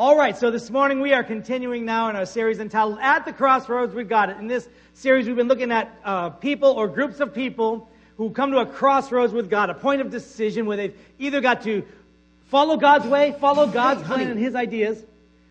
All right, so this morning we are continuing now in our series entitled At the Crossroads with God. In this series, we've been looking at uh, people or groups of people who come to a crossroads with God, a point of decision where they've either got to follow God's way, follow God's plan and His ideas,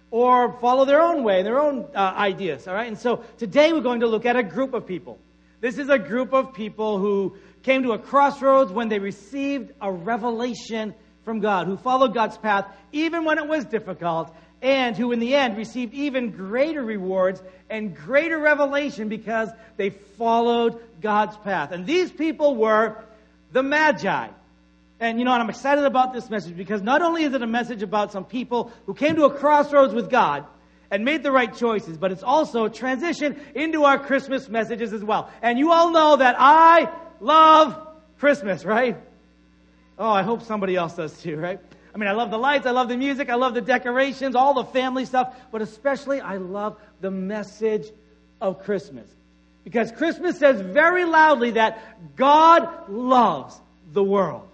or follow their own way, their own uh, ideas. All right, and so today we're going to look at a group of people. This is a group of people who came to a crossroads when they received a revelation from God, who followed God's path even when it was difficult, and who in the end received even greater rewards and greater revelation because they followed God's path. And these people were the Magi. And you know, and I'm excited about this message because not only is it a message about some people who came to a crossroads with God and made the right choices, but it's also a transition into our Christmas messages as well. And you all know that I love Christmas, right? Oh, I hope somebody else does too, right? I mean, I love the lights, I love the music, I love the decorations, all the family stuff, but especially I love the message of Christmas. Because Christmas says very loudly that God loves the world.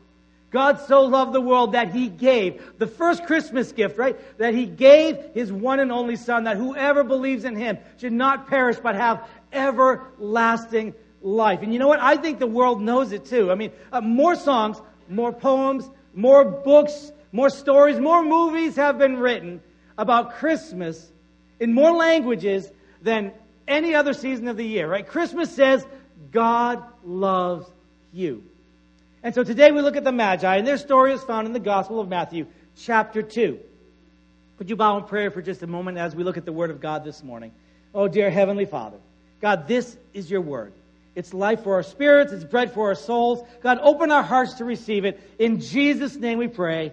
God so loved the world that He gave the first Christmas gift, right? That He gave His one and only Son, that whoever believes in Him should not perish but have everlasting life. And you know what? I think the world knows it too. I mean, uh, more songs, more poems, more books, more stories, more movies have been written about Christmas in more languages than any other season of the year, right? Christmas says, God loves you. And so today we look at the Magi, and their story is found in the Gospel of Matthew, chapter 2. Would you bow in prayer for just a moment as we look at the Word of God this morning? Oh, dear Heavenly Father, God, this is your Word. It's life for our spirits. It's bread for our souls. God, open our hearts to receive it. In Jesus' name we pray.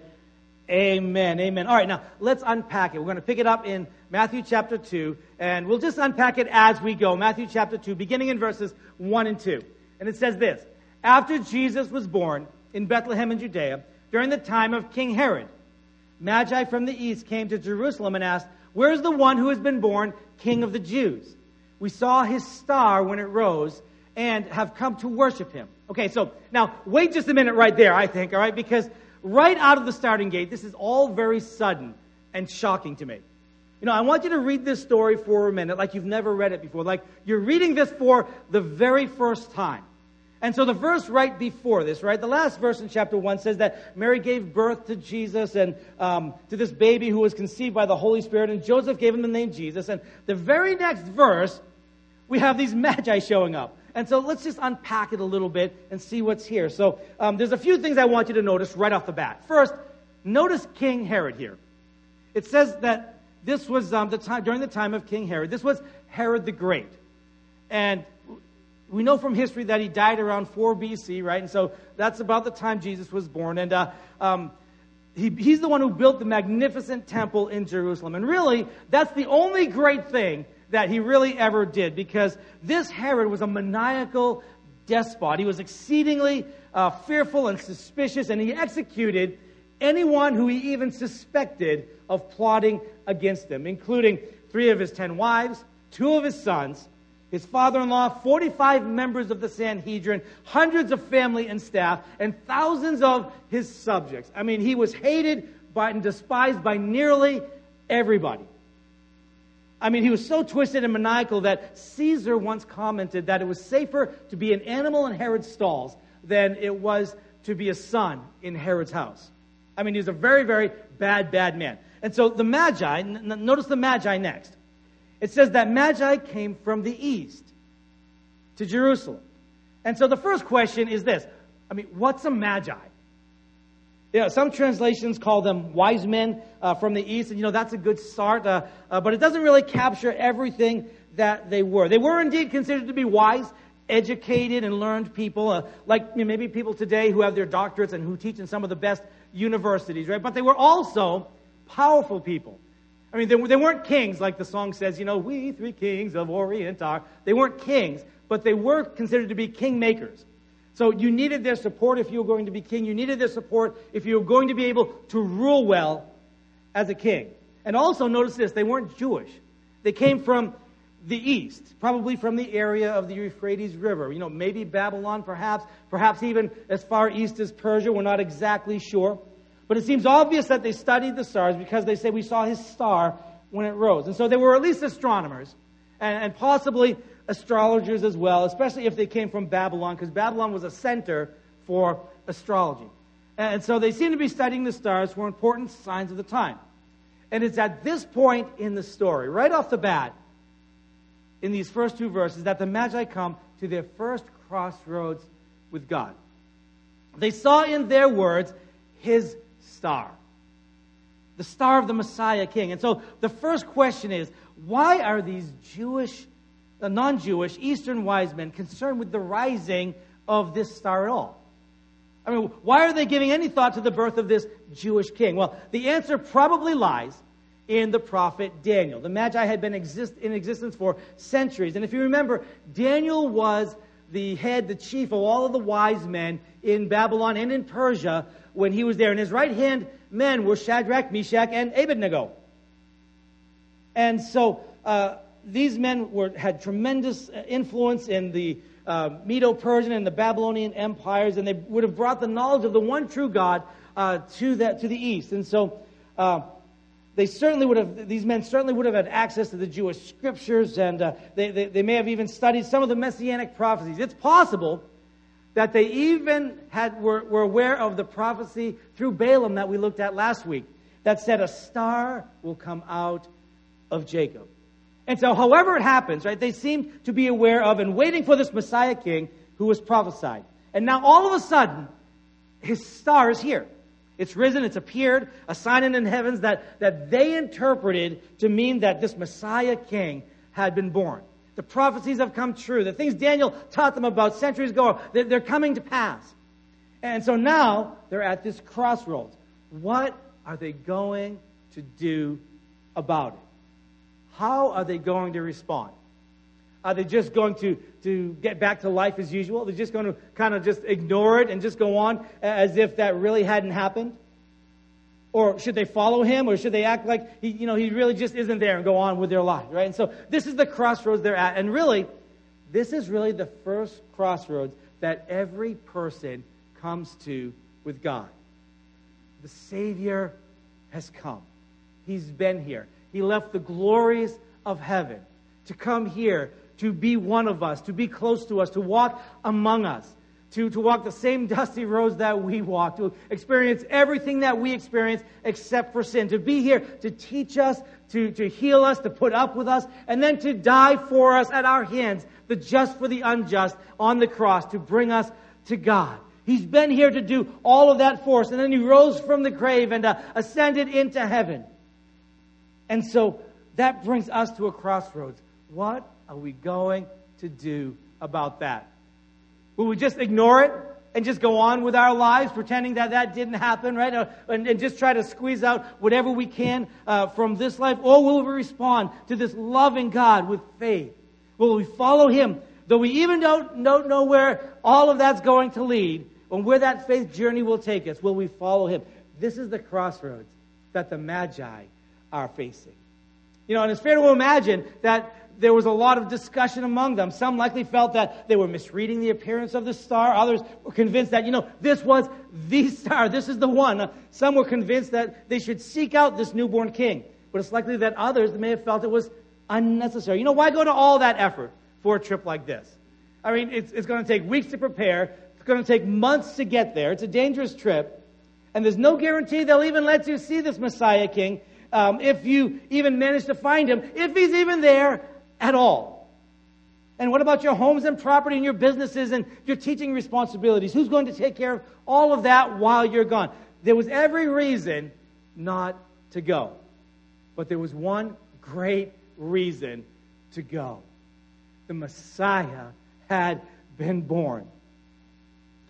Amen. Amen. All right, now let's unpack it. We're going to pick it up in Matthew chapter 2, and we'll just unpack it as we go. Matthew chapter 2, beginning in verses 1 and 2. And it says this After Jesus was born in Bethlehem in Judea, during the time of King Herod, Magi from the east came to Jerusalem and asked, Where is the one who has been born King of the Jews? We saw his star when it rose and have come to worship him. Okay, so now wait just a minute right there, I think, all right? Because right out of the starting gate, this is all very sudden and shocking to me. You know, I want you to read this story for a minute like you've never read it before, like you're reading this for the very first time. And so the verse right before this, right, the last verse in chapter 1 says that Mary gave birth to Jesus and um, to this baby who was conceived by the Holy Spirit, and Joseph gave him the name Jesus. And the very next verse, we have these magi showing up. And so let's just unpack it a little bit and see what's here. So um, there's a few things I want you to notice right off the bat. First, notice King Herod here. It says that this was um, the time during the time of King Herod. This was Herod the Great, and we know from history that he died around 4 BC, right? And so that's about the time Jesus was born. And uh, um, he, he's the one who built the magnificent temple in Jerusalem. And really, that's the only great thing that he really ever did because this Herod was a maniacal despot. He was exceedingly uh, fearful and suspicious, and he executed anyone who he even suspected of plotting against him, including three of his ten wives, two of his sons, his father in law, 45 members of the Sanhedrin, hundreds of family and staff, and thousands of his subjects. I mean, he was hated by and despised by nearly everybody. I mean, he was so twisted and maniacal that Caesar once commented that it was safer to be an animal in Herod's stalls than it was to be a son in Herod's house. I mean, he was a very, very bad, bad man. And so the Magi, n- notice the Magi next. It says that Magi came from the east to Jerusalem. And so the first question is this I mean, what's a Magi? Yeah, some translations call them wise men uh, from the east, and you know that's a good start, uh, uh, but it doesn't really capture everything that they were. They were indeed considered to be wise, educated, and learned people, uh, like you know, maybe people today who have their doctorates and who teach in some of the best universities, right? But they were also powerful people. I mean, they, they weren't kings, like the song says, you know, we three kings of Orient are. They weren't kings, but they were considered to be kingmakers. So you needed their support if you were going to be king. You needed their support if you were going to be able to rule well as a king. And also notice this, they weren't Jewish. They came from the east, probably from the area of the Euphrates River. You know, maybe Babylon, perhaps, perhaps even as far east as Persia. We're not exactly sure. But it seems obvious that they studied the stars because they say we saw his star when it rose. And so they were at least astronomers and, and possibly astrologers as well, especially if they came from Babylon, because Babylon was a center for astrology. And so they seem to be studying the stars for important signs of the time. And it's at this point in the story, right off the bat, in these first two verses, that the Magi come to their first crossroads with God. They saw in their words his star, the star of the Messiah King. And so the first question is why are these Jewish, non Jewish, Eastern wise men concerned with the rising of this star at all? I mean, why are they giving any thought to the birth of this Jewish king? Well, the answer probably lies in the prophet Daniel. The Magi had been exist, in existence for centuries. And if you remember, Daniel was the head, the chief of all of the wise men in Babylon and in Persia when he was there. And his right hand men were Shadrach, Meshach, and Abednego. And so uh, these men were, had tremendous influence in the uh, Medo Persian and the Babylonian empires, and they would have brought the knowledge of the one true God uh, to, the, to the east. And so uh, they certainly would have, these men certainly would have had access to the Jewish scriptures, and uh, they, they, they may have even studied some of the messianic prophecies. It's possible that they even had, were, were aware of the prophecy through Balaam that we looked at last week that said a star will come out of Jacob. And so, however it happens, right, they seem to be aware of and waiting for this Messiah king who was prophesied. And now, all of a sudden, his star is here. It's risen, it's appeared, a sign in the heavens that, that they interpreted to mean that this Messiah king had been born. The prophecies have come true. The things Daniel taught them about centuries ago, they're coming to pass. And so now they're at this crossroads. What are they going to do about it? How are they going to respond? Are they just going to, to get back to life as usual? They're just going to kind of just ignore it and just go on as if that really hadn't happened? Or should they follow him, or should they act like he, you know, he really just isn't there and go on with their life, right? And so this is the crossroads they're at. And really, this is really the first crossroads that every person comes to with God. The Savior has come. He's been here. He left the glories of heaven to come here, to be one of us, to be close to us, to walk among us to, to walk the same dusty roads that we walk, to experience everything that we experience except for sin, to be here to teach us, to, to heal us, to put up with us, and then to die for us at our hands, the just for the unjust on the cross, to bring us to God. He's been here to do all of that for us, and then he rose from the grave and uh, ascended into heaven. And so that brings us to a crossroads. What are we going to do about that? Will we just ignore it and just go on with our lives, pretending that that didn't happen, right? Uh, and, and, just try to squeeze out whatever we can uh, from this life? Or will we respond to this loving God with faith? Will we follow Him, though we even don't, don't know where all of that's going to lead, and where that faith journey will take us? Will we follow Him? This is the crossroads that the Magi are facing. You know, and it's fair to imagine that there was a lot of discussion among them. Some likely felt that they were misreading the appearance of the star. Others were convinced that, you know, this was the star. This is the one. Some were convinced that they should seek out this newborn king. But it's likely that others may have felt it was unnecessary. You know, why go to all that effort for a trip like this? I mean, it's, it's going to take weeks to prepare. It's going to take months to get there. It's a dangerous trip. And there's no guarantee they'll even let you see this Messiah king um, if you even manage to find him, if he's even there at all. And what about your homes and property and your businesses and your teaching responsibilities? Who's going to take care of all of that while you're gone? There was every reason not to go. But there was one great reason to go. The Messiah had been born.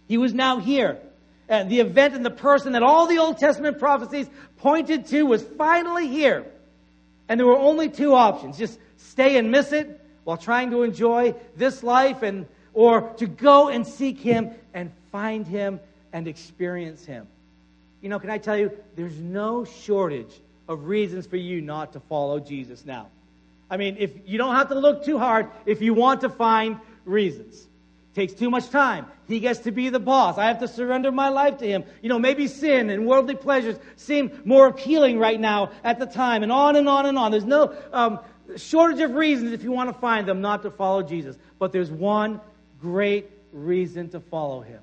He was now here. And the event and the person that all the Old Testament prophecies pointed to was finally here. And there were only two options just stay and miss it while trying to enjoy this life and or to go and seek him and find him and experience him. You know, can I tell you there's no shortage of reasons for you not to follow Jesus now. I mean, if you don't have to look too hard if you want to find reasons. Takes too much time. He gets to be the boss. I have to surrender my life to him. You know, maybe sin and worldly pleasures seem more appealing right now at the time, and on and on and on. There's no um, shortage of reasons if you want to find them not to follow Jesus. But there's one great reason to follow him.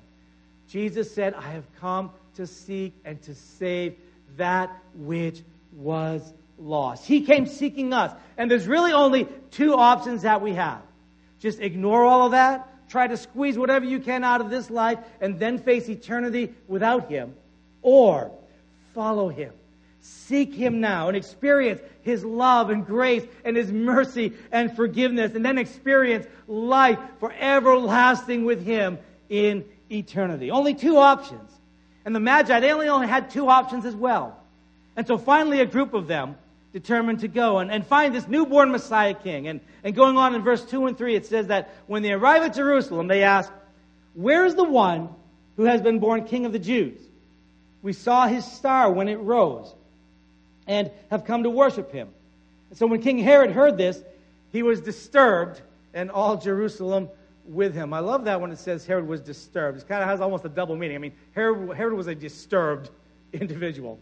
Jesus said, I have come to seek and to save that which was lost. He came seeking us. And there's really only two options that we have. Just ignore all of that, try to squeeze whatever you can out of this life, and then face eternity without Him. Or follow Him. Seek Him now and experience His love and grace and His mercy and forgiveness, and then experience life for everlasting with Him in eternity. Only two options. And the Magi, they only, only had two options as well. And so finally, a group of them determined to go and, and find this newborn Messiah king. And, and going on in verse 2 and 3, it says that when they arrive at Jerusalem, they ask, Where is the one who has been born king of the Jews? We saw his star when it rose and have come to worship him. And so when King Herod heard this, he was disturbed, and all Jerusalem with him. I love that when it says Herod was disturbed. It kind of has almost a double meaning. I mean, Herod, Herod was a disturbed individual.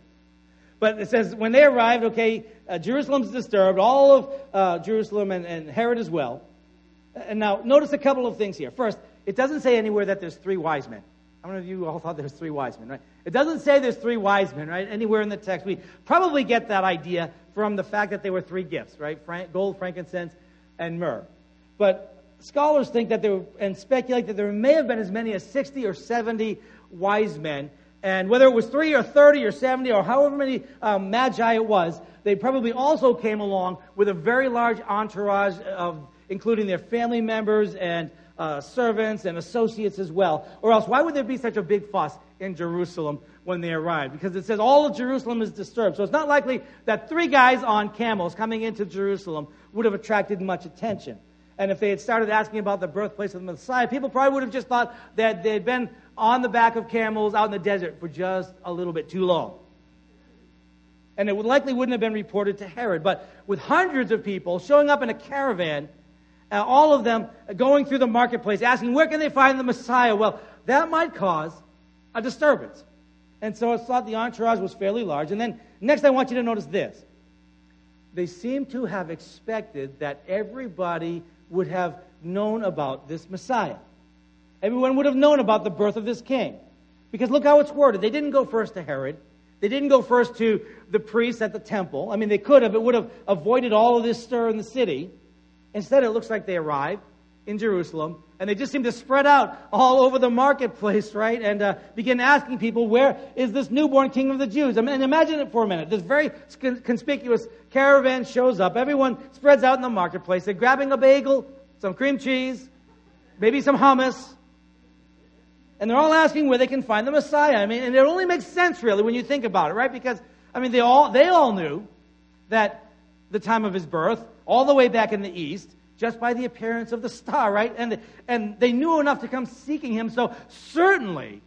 But it says, when they arrived, okay, uh, Jerusalem's disturbed, all of uh, Jerusalem and, and Herod as well. And now, notice a couple of things here. First, it doesn't say anywhere that there's three wise men. How many of you all thought there's three wise men, right? It doesn't say there's three wise men, right? Anywhere in the text. We probably get that idea from the fact that there were three gifts, right? Frank, gold, frankincense, and myrrh. But scholars think that there, and speculate that there may have been as many as 60 or 70 wise men and whether it was three or 30 or 70 or however many um, magi it was, they probably also came along with a very large entourage of, including their family members and uh, servants and associates as well. Or else, why would there be such a big fuss in Jerusalem when they arrived? Because it says all of Jerusalem is disturbed. So it's not likely that three guys on camels coming into Jerusalem would have attracted much attention. And if they had started asking about the birthplace of the Messiah, people probably would have just thought that they'd been on the back of camels out in the desert for just a little bit too long. And it would likely wouldn't have been reported to Herod. But with hundreds of people showing up in a caravan, uh, all of them going through the marketplace asking, where can they find the Messiah? Well, that might cause a disturbance. And so it's thought the entourage was fairly large. And then next, I want you to notice this. They seem to have expected that everybody would have known about this Messiah. Everyone would have known about the birth of this king. Because look how it's worded. They didn't go first to Herod. They didn't go first to the priests at the temple. I mean, they could have. It would have avoided all of this stir in the city. Instead, it looks like they arrived in Jerusalem, and they just seem to spread out all over the marketplace, right? And uh, begin asking people, where is this newborn king of the Jews? I mean, imagine it for a minute. This very conspicuous caravan shows up. Everyone spreads out in the marketplace. They're grabbing a bagel, some cream cheese, maybe some hummus, and they're all asking where they can find the Messiah. I mean, and it only makes sense really when you think about it, right? Because, I mean, they all, they all knew that the time of his birth, all the way back in the east, just by the appearance of the star, right? And, and they knew enough to come seeking him. So certainly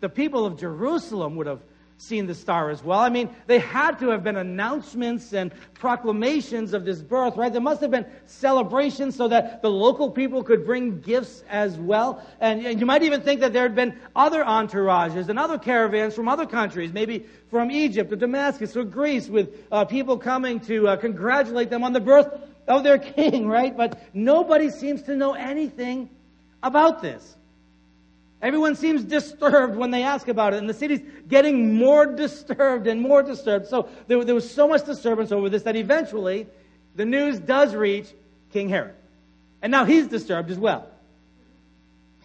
the people of Jerusalem would have seen the star as well. I mean, they had to have been announcements and proclamations of this birth, right? There must have been celebrations so that the local people could bring gifts as well. And, and you might even think that there had been other entourages and other caravans from other countries, maybe from Egypt or Damascus or Greece, with uh, people coming to uh, congratulate them on the birth Oh, of their king, right? But nobody seems to know anything about this. Everyone seems disturbed when they ask about it, and the city's getting more disturbed and more disturbed. So there, there, was so much disturbance over this that eventually the news does reach King Herod. And now he's disturbed as well.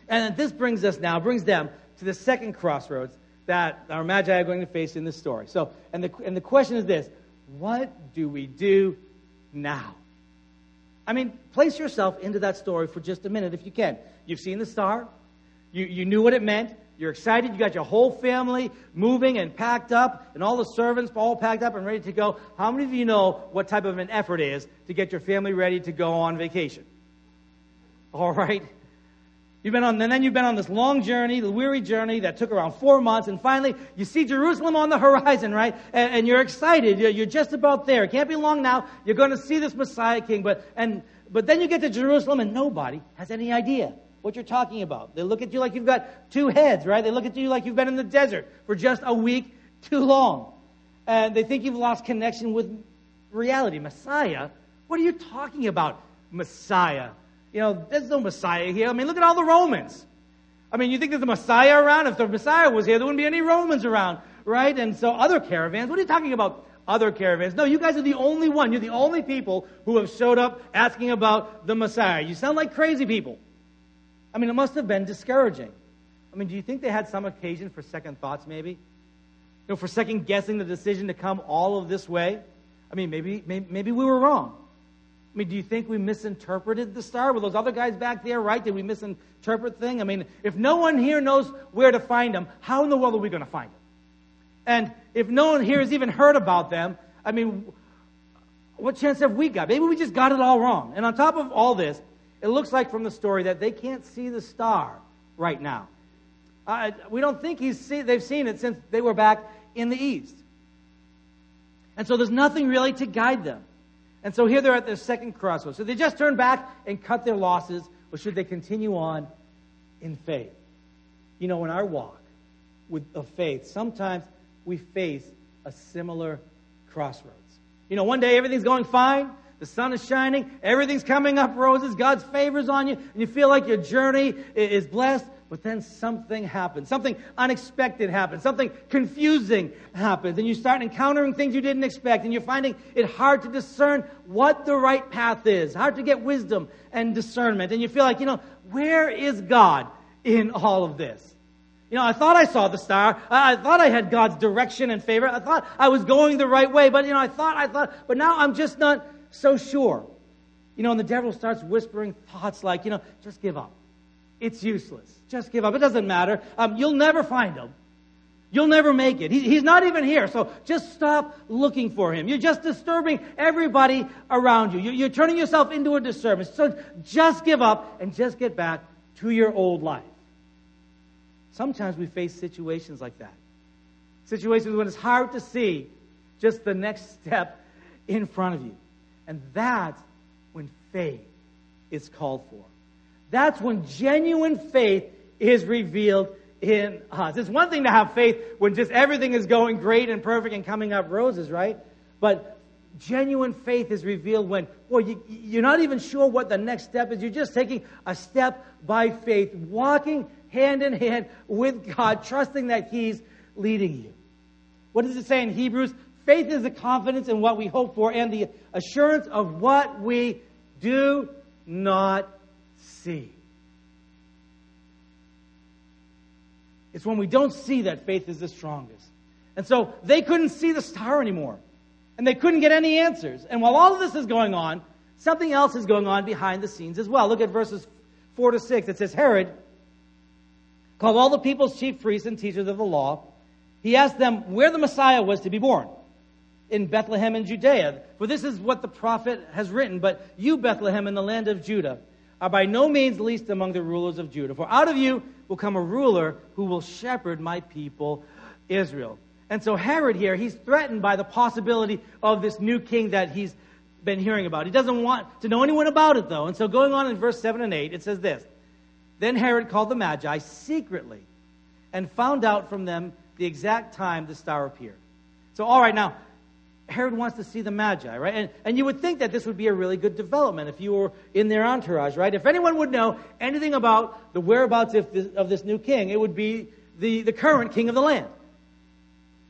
And this brings us now, brings them to the second crossroads that our Magi are going to face in this story. So, and the, and the question is this what do we do now? I mean, place yourself into that story for just a minute if you can. You've seen the star, you, you knew what it meant. You're excited. You got your whole family moving and packed up, and all the servants all packed up and ready to go. How many of you know what type of an effort is to get your family ready to go on vacation? All right. You've been on, and then you've been on this long journey, the weary journey that took around four months, and finally you see Jerusalem on the horizon, right? And, and you're excited. You're, you're just about there. It can't be long now. You're going to see this Messiah King, but and but then you get to Jerusalem, and nobody has any idea what you're talking about. They look at you like you've got two heads, right? They look at you like you've been in the desert for just a week too long. And they think you've lost connection with reality. Messiah? What are you talking about, Messiah? You know, there's no Messiah here. I mean, look at all the Romans. I mean, you think there's a Messiah around? If the Messiah was here, there wouldn't be any Romans around, right? And so other caravans, what are you talking about? Other caravans. No, you guys are the only one. You're the only people who have showed up asking about the Messiah. You sound like crazy people. I mean, it must have been discouraging. I mean, do you think they had some occasion for second thoughts, maybe? You know, for second guessing the decision to come all of this way? I mean, maybe, maybe, maybe we were wrong. I mean, do you think we misinterpreted the star? Were those other guys back there right? Did we misinterpret thing? I mean, if no one here knows where to find them, how in the world are we going to find them? And if no one here has even heard about them, I mean, what chance have we got? Maybe we just got it all wrong. And on top of all this, it looks like from the story that they can't see the star right now. Uh, we don't think he's see, they've seen it since they were back in the east. And so there's nothing really to guide them. And so here they're at their second crossroads. So they just turn back and cut their losses, or should they continue on in faith? You know, in our walk with, of faith, sometimes we face a similar crossroads. You know, one day everything's going fine, the sun is shining, everything's coming up roses, God's favors on you, and you feel like your journey is blessed. But then something happens. Something unexpected happens. Something confusing happens. And you start encountering things you didn't expect. And you're finding it hard to discern what the right path is. Hard to get wisdom and discernment. And you feel like, you know, where is God in all of this? You know, I thought I saw the star. I, thought I had God's direction and favor. I thought I was going the right way. But, you know, I thought, I thought, but now I'm just not so sure. You know, and the devil starts whispering thoughts like, you know, just give up. It's useless. Just give up. It doesn't matter. Um, you'll never find him. You'll never make it. He, he's not even here. So just stop looking for him. You're just disturbing everybody around you. You're, you're turning yourself into a disturbance. So just give up and just get back to your old life. Sometimes we face situations like that. Situations when it's hard to see just the next step in front of you. And that's when faith is called for. That's when genuine faith is revealed in us. It's one thing to have faith when just everything is going great and perfect and coming up roses, right? But genuine faith is revealed when, well, you, you're not even sure what the next step is. You're just taking a step by faith, walking hand in hand with God, trusting that He's leading you. What does it say in Hebrews? Faith is the confidence in what we hope for and the assurance of what we do not see. It's when we don't see that faith is the strongest. And so they couldn't see the star anymore. And they couldn't get any answers. And while all of this is going on, something else is going on behind the scenes as well. Look at verses 4 to 6. It says, Herod called all the people's chief priests and teachers of the law. He asked them where the Messiah was to be born. In Bethlehem in Judea. For this is what the prophet has written. But you, Bethlehem, in the land of Judah, are by no means least among the rulers of Judah. For out of you will come a ruler who will shepherd my people, Israel. And so Herod here, he's threatened by the possibility of this new king that he's been hearing about. He doesn't want to know anyone about it, though. And so going on in verse 7 and 8, it says this Then Herod called the Magi secretly and found out from them the exact time the star appeared. So, all right, now, Herod wants to see the Magi, right? And, and you would think that this would be a really good development if you were in their entourage, right? If anyone would know anything about the whereabouts of this, of this new king, it would be the, the current king of the land.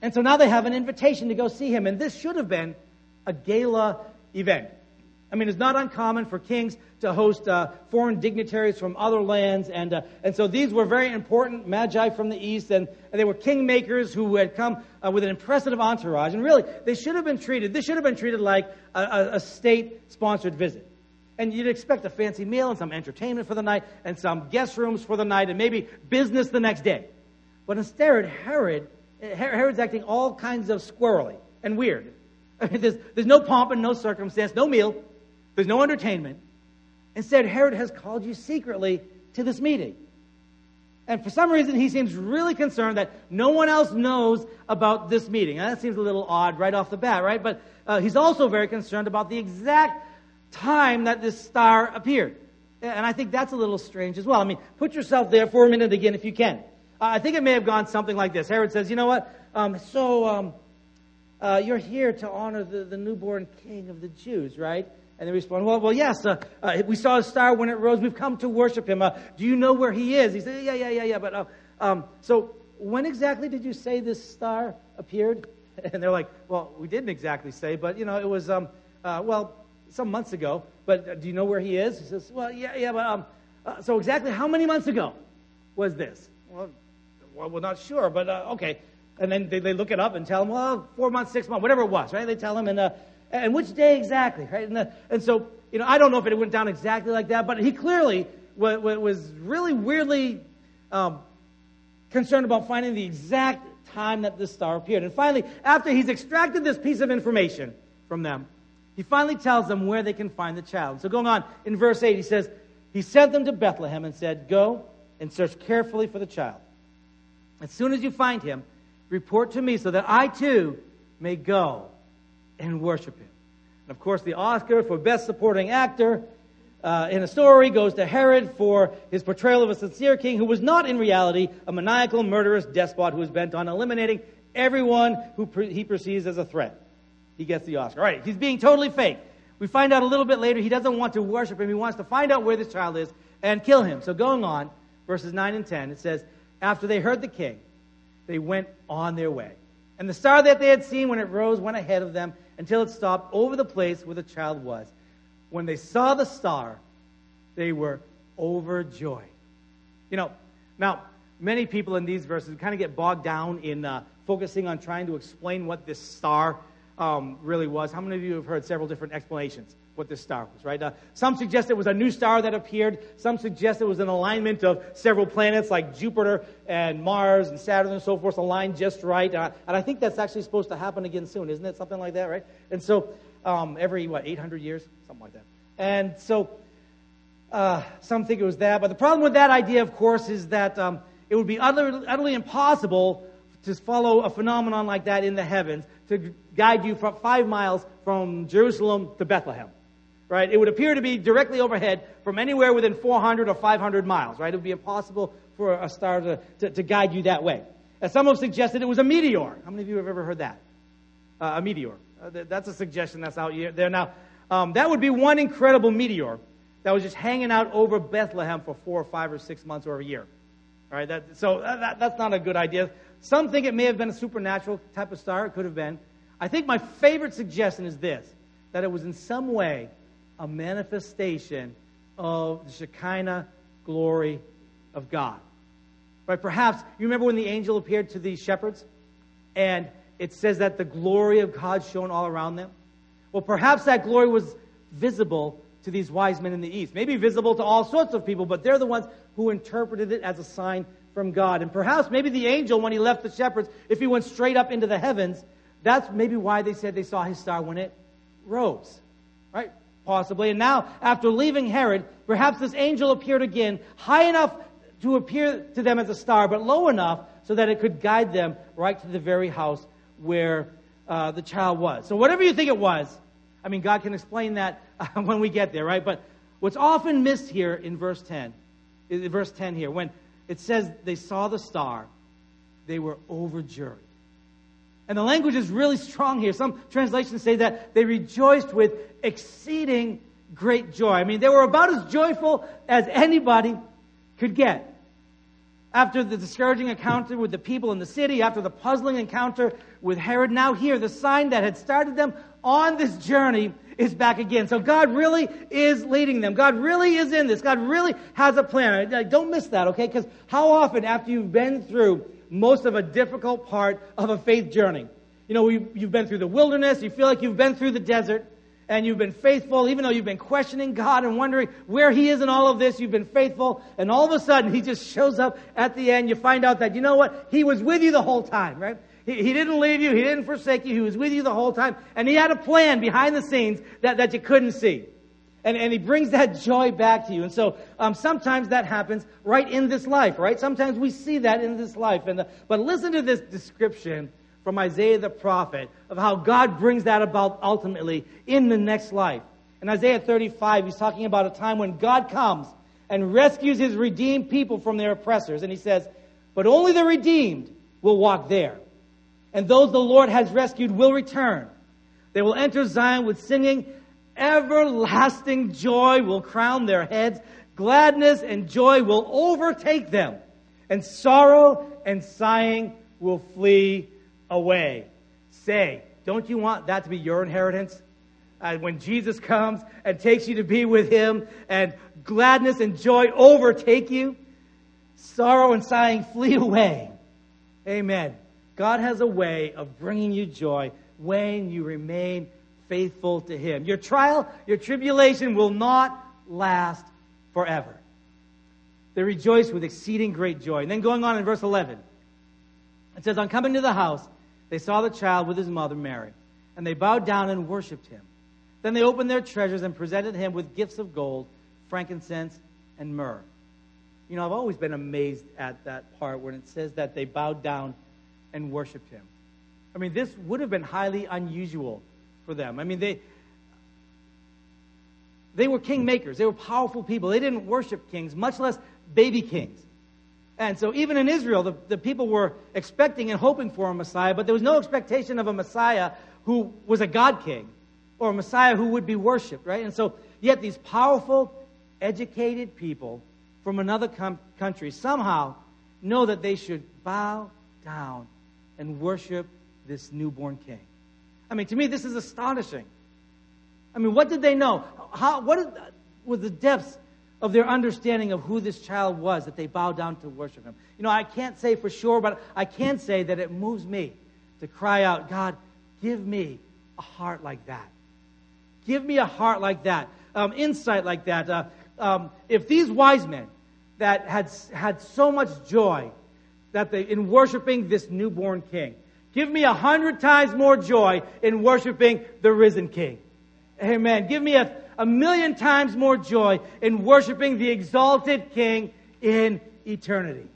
And so now they have an invitation to go see him, and this should have been a gala event. I mean, it's not uncommon for kings to host uh, foreign dignitaries from other lands, and uh, and so these were very important magi from the east, and, and they were kingmakers who had come uh, with an impressive entourage. And really, they should have been treated. This should have been treated like a, a, a state-sponsored visit. And you'd expect a fancy meal and some entertainment for the night, and some guest rooms for the night, and maybe business the next day. But instead, Herod, Herod's acting all kinds of squirrely and weird. there's, there's no pomp and no circumstance, no meal. There's no entertainment. Instead, Herod has called you secretly to this meeting. And for some reason, he seems really concerned that no one else knows about this meeting. Now, that seems a little odd right off the bat, right? But uh, he's also very concerned about the exact time that this star appeared. And I think that's a little strange as well. I mean, put yourself there for a minute again if you can. Uh, I think it may have gone something like this. Herod says, you know what? Um, so, um, uh, you're here to honor the, the newborn king of the Jews, right? And they respond, well, well, yes, uh, uh, we saw a star when it rose. We've come to worship him. Uh, do you know where he is? He said, yeah, yeah, yeah, yeah. But, uh, um, so when exactly did you say this star appeared? And they're like, well, we didn't exactly say, but, you know, it was, um, uh, well, some months ago. But uh, do you know where he is? He says, well, yeah, yeah, but, um, so exactly how many months ago was this? Well, well we're not sure, but, okay. And then they, they look it up and tell him, well, four months, six months, whatever it was, right? They tell him, and, uh, and which day exactly, right? And, the, and so, you know, I don't know if it went down exactly like that, but he clearly was, was really weirdly um, concerned about finding the exact time that this star appeared. And finally, after he's extracted this piece of information from them, he finally tells them where they can find the child. So going on in verse 8, he says, He sent them to Bethlehem and said, Go and search carefully for the child. As soon as you find him, report to me so that I too may go and worship him. And of course, the Oscar for Best Supporting Actor uh, in a story goes to Herod for his portrayal of a sincere king who was not in reality a maniacal, murderous despot who was bent on eliminating everyone who pre- he perceives as a threat. He gets the Oscar. All right, he's being totally fake. We find out a little bit later he doesn't want to worship him. He wants to find out where this child is and kill him. So going on, verses 9 and 10, it says, After they heard the king, they went on their way. And the star that they had seen when it rose went ahead of them until it stopped over the place where the child was. When they saw the star, they were overjoyed. You know, now, many people in these verses kind of get bogged down in uh, focusing on trying to explain what this star um, really was. How many of you have heard several different explanations? What this star was, right? Uh, some suggest it was a new star that appeared. Some suggest it was an alignment of several planets like Jupiter and Mars and Saturn and so forth aligned just right. Uh, and I think that's actually supposed to happen again soon, isn't it? Something like that, right? And so um, every, what, 800 years? Something like that. And so uh, some think it was that. But the problem with that idea, of course, is that um, it would be utterly, utterly impossible to follow a phenomenon like that in the heavens to guide you from five miles from Jerusalem to Bethlehem right? It would appear to be directly overhead from anywhere within 400 or 500 miles, right? It would be impossible for a star to, to, to guide you that way. As some have suggested, it was a meteor. How many of you have ever heard that? Uh, a meteor. Uh, that's a suggestion that's out there. Now, um, that would be one incredible meteor that was just hanging out over Bethlehem for four or five or six months or a year. All right, that, so uh, that, that's not a good idea. Some think it may have been a supernatural type of star. It could have been. I think my favorite suggestion is this that it was in some way a manifestation of the Shekinah glory of God. Right? Perhaps you remember when the angel appeared to these shepherds and it says that the glory of God shone all around them? Well, perhaps that glory was visible to these wise men in the east. Maybe visible to all sorts of people, but they're the ones who interpreted it as a sign from God. And perhaps maybe the angel, when he left the shepherds, if he went straight up into the heavens, that's maybe why they said they saw his star when it rose. Right? Possibly. And now, after leaving Herod, perhaps this angel appeared again, high enough to appear to them as a star, but low enough so that it could guide them right to the very house where uh, the child was. So, whatever you think it was, I mean, God can explain that uh, when we get there, right? But what's often missed here in verse 10, in verse 10 here, when it says they saw the star, they were overjoyed. And the language is really strong here. Some translations say that they rejoiced with exceeding great joy. I mean, they were about as joyful as anybody could get. After the discouraging encounter with the people in the city, after the puzzling encounter with Herod, now here, the sign that had started them on this journey is back again. So God really is leading them. God really is in this. God really has a plan. Don't miss that, okay? Because how often after you've been through most of a difficult part of a faith journey. You know, you've been through the wilderness, you feel like you've been through the desert, and you've been faithful, even though you've been questioning God and wondering where He is in all of this, you've been faithful, and all of a sudden He just shows up at the end. You find out that, you know what? He was with you the whole time, right? He, he didn't leave you, He didn't forsake you, He was with you the whole time, and He had a plan behind the scenes that, that you couldn't see. And, and he brings that joy back to you. And so um, sometimes that happens right in this life, right? Sometimes we see that in this life. And the, but listen to this description from Isaiah the prophet of how God brings that about ultimately in the next life. In Isaiah 35, he's talking about a time when God comes and rescues his redeemed people from their oppressors. And he says, But only the redeemed will walk there. And those the Lord has rescued will return. They will enter Zion with singing. Everlasting joy will crown their heads. Gladness and joy will overtake them. And sorrow and sighing will flee away. Say, don't you want that to be your inheritance? Uh, when Jesus comes and takes you to be with Him and gladness and joy overtake you, sorrow and sighing flee away. Amen. God has a way of bringing you joy when you remain faithful to Him. Your trial, your tribulation will not last forever. They rejoiced with exceeding great joy. And then going on in verse 11, it says, On coming to the house, they saw the child with his mother Mary, and they bowed down and worshiped him. Then they opened their treasures and presented him with gifts of gold, frankincense, and myrrh. You know, I've always been amazed at that part when it says that they bowed down and worshiped him. I mean, this would have been highly unusual for them. I mean, they they were king makers. They were powerful people. They didn't worship kings, much less baby kings. And so, even in Israel, the, the people were expecting and hoping for a Messiah, but there was no expectation of a Messiah who was a God king or a Messiah who would be worshiped, right? And so, yet these powerful, educated people from another com- country somehow know that they should bow down and worship this newborn king. I mean, to me, this is astonishing. I mean, what did they know? How, what was the depths of their understanding of who this child was that they bowed down to worship him? You know, I can't say for sure, but I can say that it moves me to cry out, God, give me a heart like that. Give me a heart like that, um, insight like that. Uh, um, if these wise men that had had so much joy that they in worshiping this newborn king, give me a hundred times more joy in worshiping the risen king. Amen. Give me a, a million times more joy in worshiping the exalted king in eternity.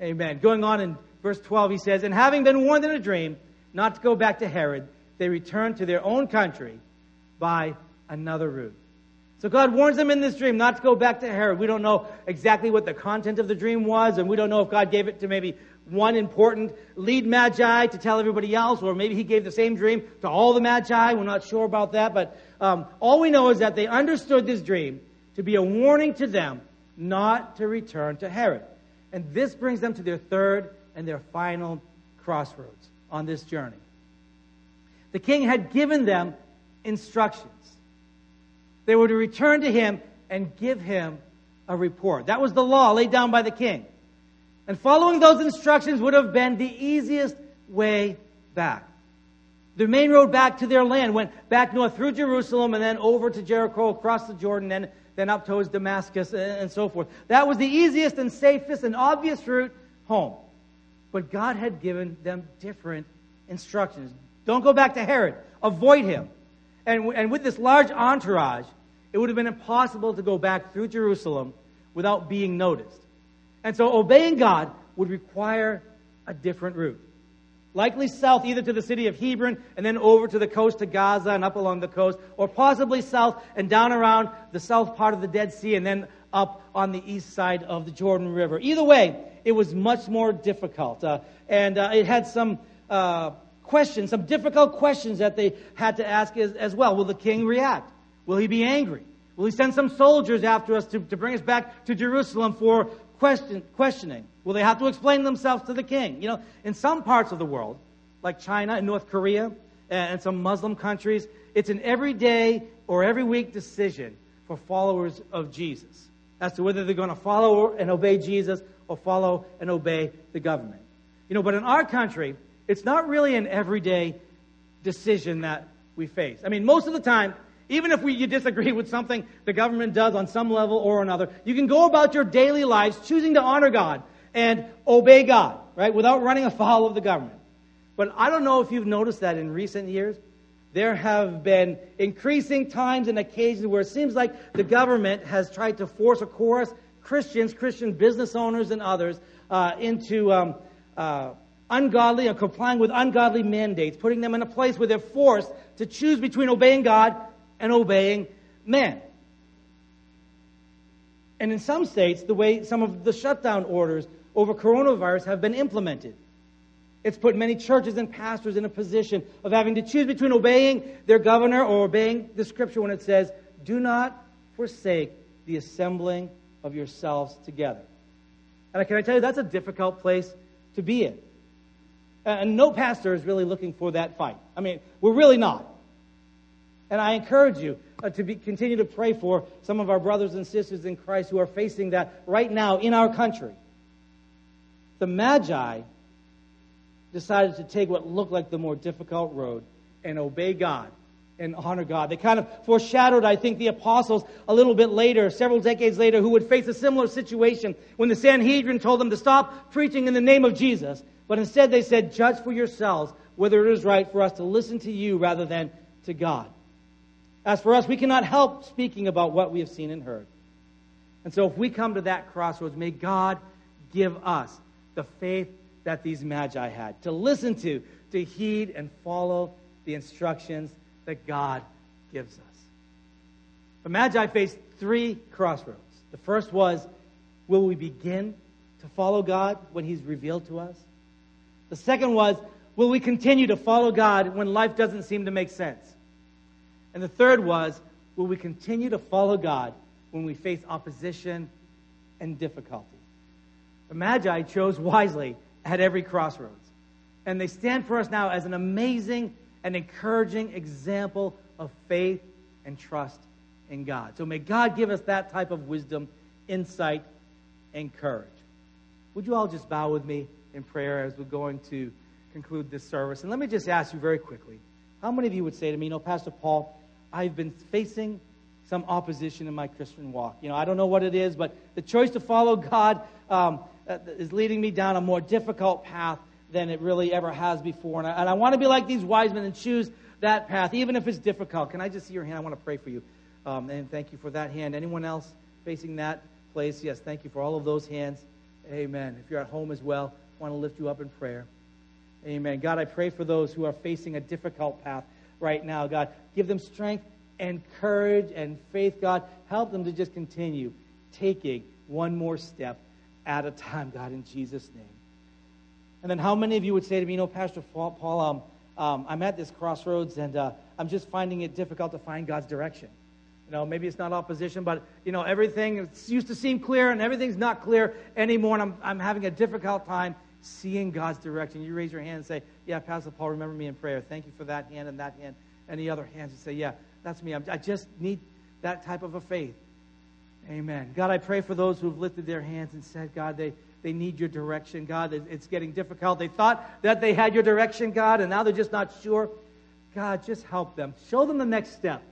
Amen. Going on in verse 12, he says, And having been warned in a dream not to go back to Herod, they returned to their own country by another route. So God warns them in this dream not to go back to Herod. We don't know exactly what the content of the dream was, and we don't know if God gave it to maybe one important lead magi to tell everybody else, or maybe he gave the same dream to all the magi. We're not sure about that, but um, all we know is that they understood this dream to be a warning to them not to return to Herod. And this brings them to their third and their final crossroads on this journey. The king had given them instructions. They were to return to him and give him a report. That was the law laid down by the king. And following those instructions would have been the easiest way back. The main road back to their land went back north through Jerusalem and then over to Jericho, across the Jordan, and then up towards Damascus and so forth. That was the easiest and safest and obvious route home. But God had given them different instructions. Don't go back to Herod. Avoid him. And, and with this large entourage, it would have been impossible to go back through Jerusalem without being noticed. And so obeying God would require a different route. Likely south, either to the city of Hebron and then over to the coast to Gaza and up along the coast, or possibly south and down around the south part of the Dead Sea and then up on the east side of the Jordan River. Either way, it was much more difficult. Uh, and uh, it had some uh, questions, some difficult questions that they had to ask as, as well. Will the king react? Will he be angry? Will he send some soldiers after us to, to bring us back to Jerusalem for question, questioning? Will they have to explain themselves to the king? You know, in some parts of the world, like China and North Korea and some Muslim countries, it's an everyday or every week decision for followers of Jesus as to whether they're going to follow and obey Jesus or follow and obey the government. You know, but in our country, it's not really an everyday decision that we face. I mean, most of the time, even if we, you disagree with something the government does on some level or another, you can go about your daily lives choosing to honor God and obey God, right, without running afoul of the government. But I don't know if you've noticed that in recent years. There have been increasing times and occasions where it seems like the government has tried to force, of course, Christians, Christian business owners, and others uh, into um, uh, ungodly or complying with ungodly mandates, putting them in a place where they're forced to choose between obeying God and obeying men. And in some states, the way some of the shutdown orders over coronavirus have been implemented. It's put many churches and pastors in a position of having to choose between obeying their governor or obeying the scripture when it says, Do not forsake the assembling of yourselves together. And can I tell you, that's a difficult place to be in. And no pastor is really looking for that fight. I mean, we're really not. And I encourage you uh, to be, continue to pray for some of our brothers and sisters in Christ who are facing that right now in our country. The Magi decided to take what looked like the more difficult road and obey God and honor God. They kind of foreshadowed, I think, the apostles a little bit later, several decades later, who would face a similar situation when the Sanhedrin told them to stop preaching in the name of Jesus. But instead they said, judge for yourselves whether it is right for us to listen to you rather than to God. As for us, we cannot help speaking about what we have seen and heard. And so if we come to that crossroads, may God give us the faith that these magi had to listen to, to heed and follow the instructions that God gives us. The magi faced three crossroads. The first was, will we begin to follow God when he's revealed to us? The second was, will we continue to follow God when life doesn't seem to make sense? And the third was, will we continue to follow God when we face opposition and difficulty? The Magi chose wisely at every crossroads. And they stand for us now as an amazing and encouraging example of faith and trust in God. So may God give us that type of wisdom, insight, and courage. Would you all just bow with me in prayer as we're going to conclude this service? And let me just ask you very quickly how many of you would say to me, you know, Pastor Paul, I've been facing some opposition in my Christian walk. You know, I don't know what it is, but the choice to follow God um, uh, is leading me down a more difficult path than it really ever has before. And I, and I want to be like these wise men and choose that path, even if it's difficult. Can I just see your hand? I want to pray for you. Um, and thank you for that hand. Anyone else facing that place? Yes, thank you for all of those hands. Amen. If you're at home as well, I want to lift you up in prayer. Amen. God, I pray for those who are facing a difficult path right now. God, give them strength and courage and faith. God, help them to just continue taking one more step at a time, God, in Jesus' name. And then how many of you would say to me, you know, Pastor Paul, um, um, I'm at this crossroads and uh, I'm just finding it difficult to find God's direction. You know, maybe it's not opposition, but, you know, everything used to seem clear and everything's not clear anymore, and I'm, I'm having a difficult time seeing God's direction. You raise your hand and say, Yeah, Pastor Paul, remember me in prayer. Thank you for that hand and that hand. Any other hands? You say, Yeah, that's me. I just need that type of a faith. Amen. God, I pray for those who've lifted their hands and said, God, they, they need your direction. God, it's getting difficult. They thought that they had your direction, God, and now they're just not sure. God, just help them. Show them the next step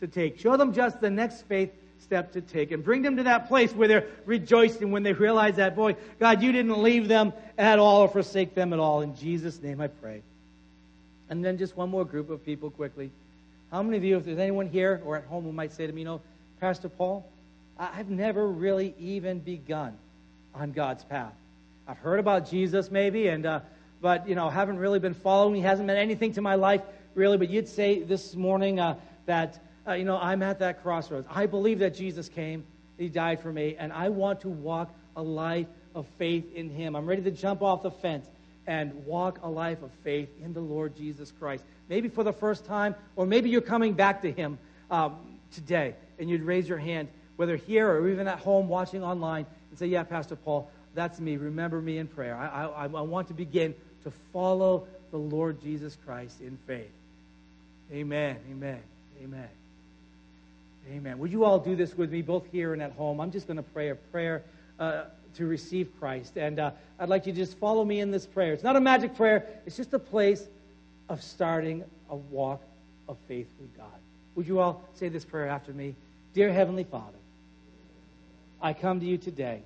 to take. Show them just the next faith step to take and bring them to that place where they're rejoicing when they realize that, boy, God, you didn't leave them at all or forsake them at all. In Jesus' name I pray. And then just one more group of people quickly. How many of you, if there's anyone here or at home who might say to me, you know, Pastor Paul, I've never really even begun on God's path. I've heard about Jesus maybe, and uh, but you know haven't really been following. He hasn't meant anything to my life really. But you'd say this morning uh, that uh, you know I'm at that crossroads. I believe that Jesus came, He died for me, and I want to walk a life of faith in Him. I'm ready to jump off the fence and walk a life of faith in the Lord Jesus Christ. Maybe for the first time, or maybe you're coming back to Him um, today, and you'd raise your hand whether here or even at home watching online, and say, Yeah, Pastor Paul, that's me. Remember me in prayer. I, I, I want to begin to follow the Lord Jesus Christ in faith. Amen. Amen. Amen. Amen. Would you all do this with me, both here and at home? I'm just going to pray a prayer uh, to receive Christ. And uh, I'd like you to just follow me in this prayer. It's not a magic prayer, it's just a place of starting a walk of faith with God. Would you all say this prayer after me? Dear Heavenly Father, I come to you today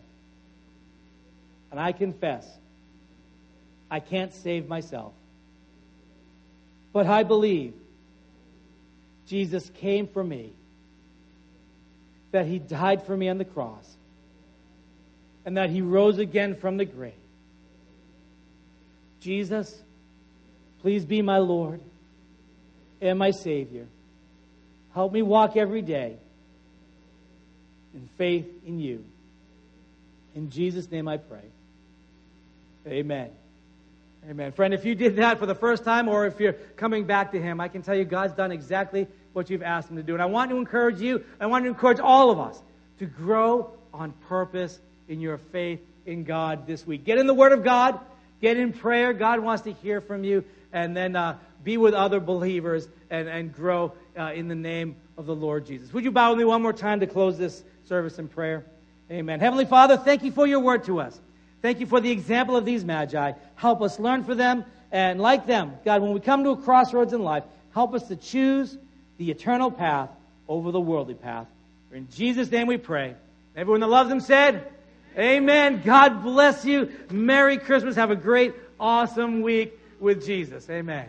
and I confess I can't save myself. But I believe Jesus came for me, that he died for me on the cross, and that he rose again from the grave. Jesus, please be my Lord and my Savior. Help me walk every day in faith in you. In Jesus' name I pray. Amen. Amen. Friend, if you did that for the first time or if you're coming back to Him, I can tell you God's done exactly what you've asked Him to do. And I want to encourage you, I want to encourage all of us to grow on purpose in your faith in God this week. Get in the Word of God, get in prayer. God wants to hear from you, and then uh, be with other believers and, and grow uh, in the name of the Lord Jesus. Would you bow with me one more time to close this service in prayer? Amen. Heavenly Father, thank you for your word to us. Thank you for the example of these magi. Help us learn from them, and like them, God, when we come to a crossroads in life, help us to choose the eternal path over the worldly path. In Jesus' name we pray. Everyone that loves him said, Amen. God bless you. Merry Christmas. Have a great, awesome week with Jesus. Amen.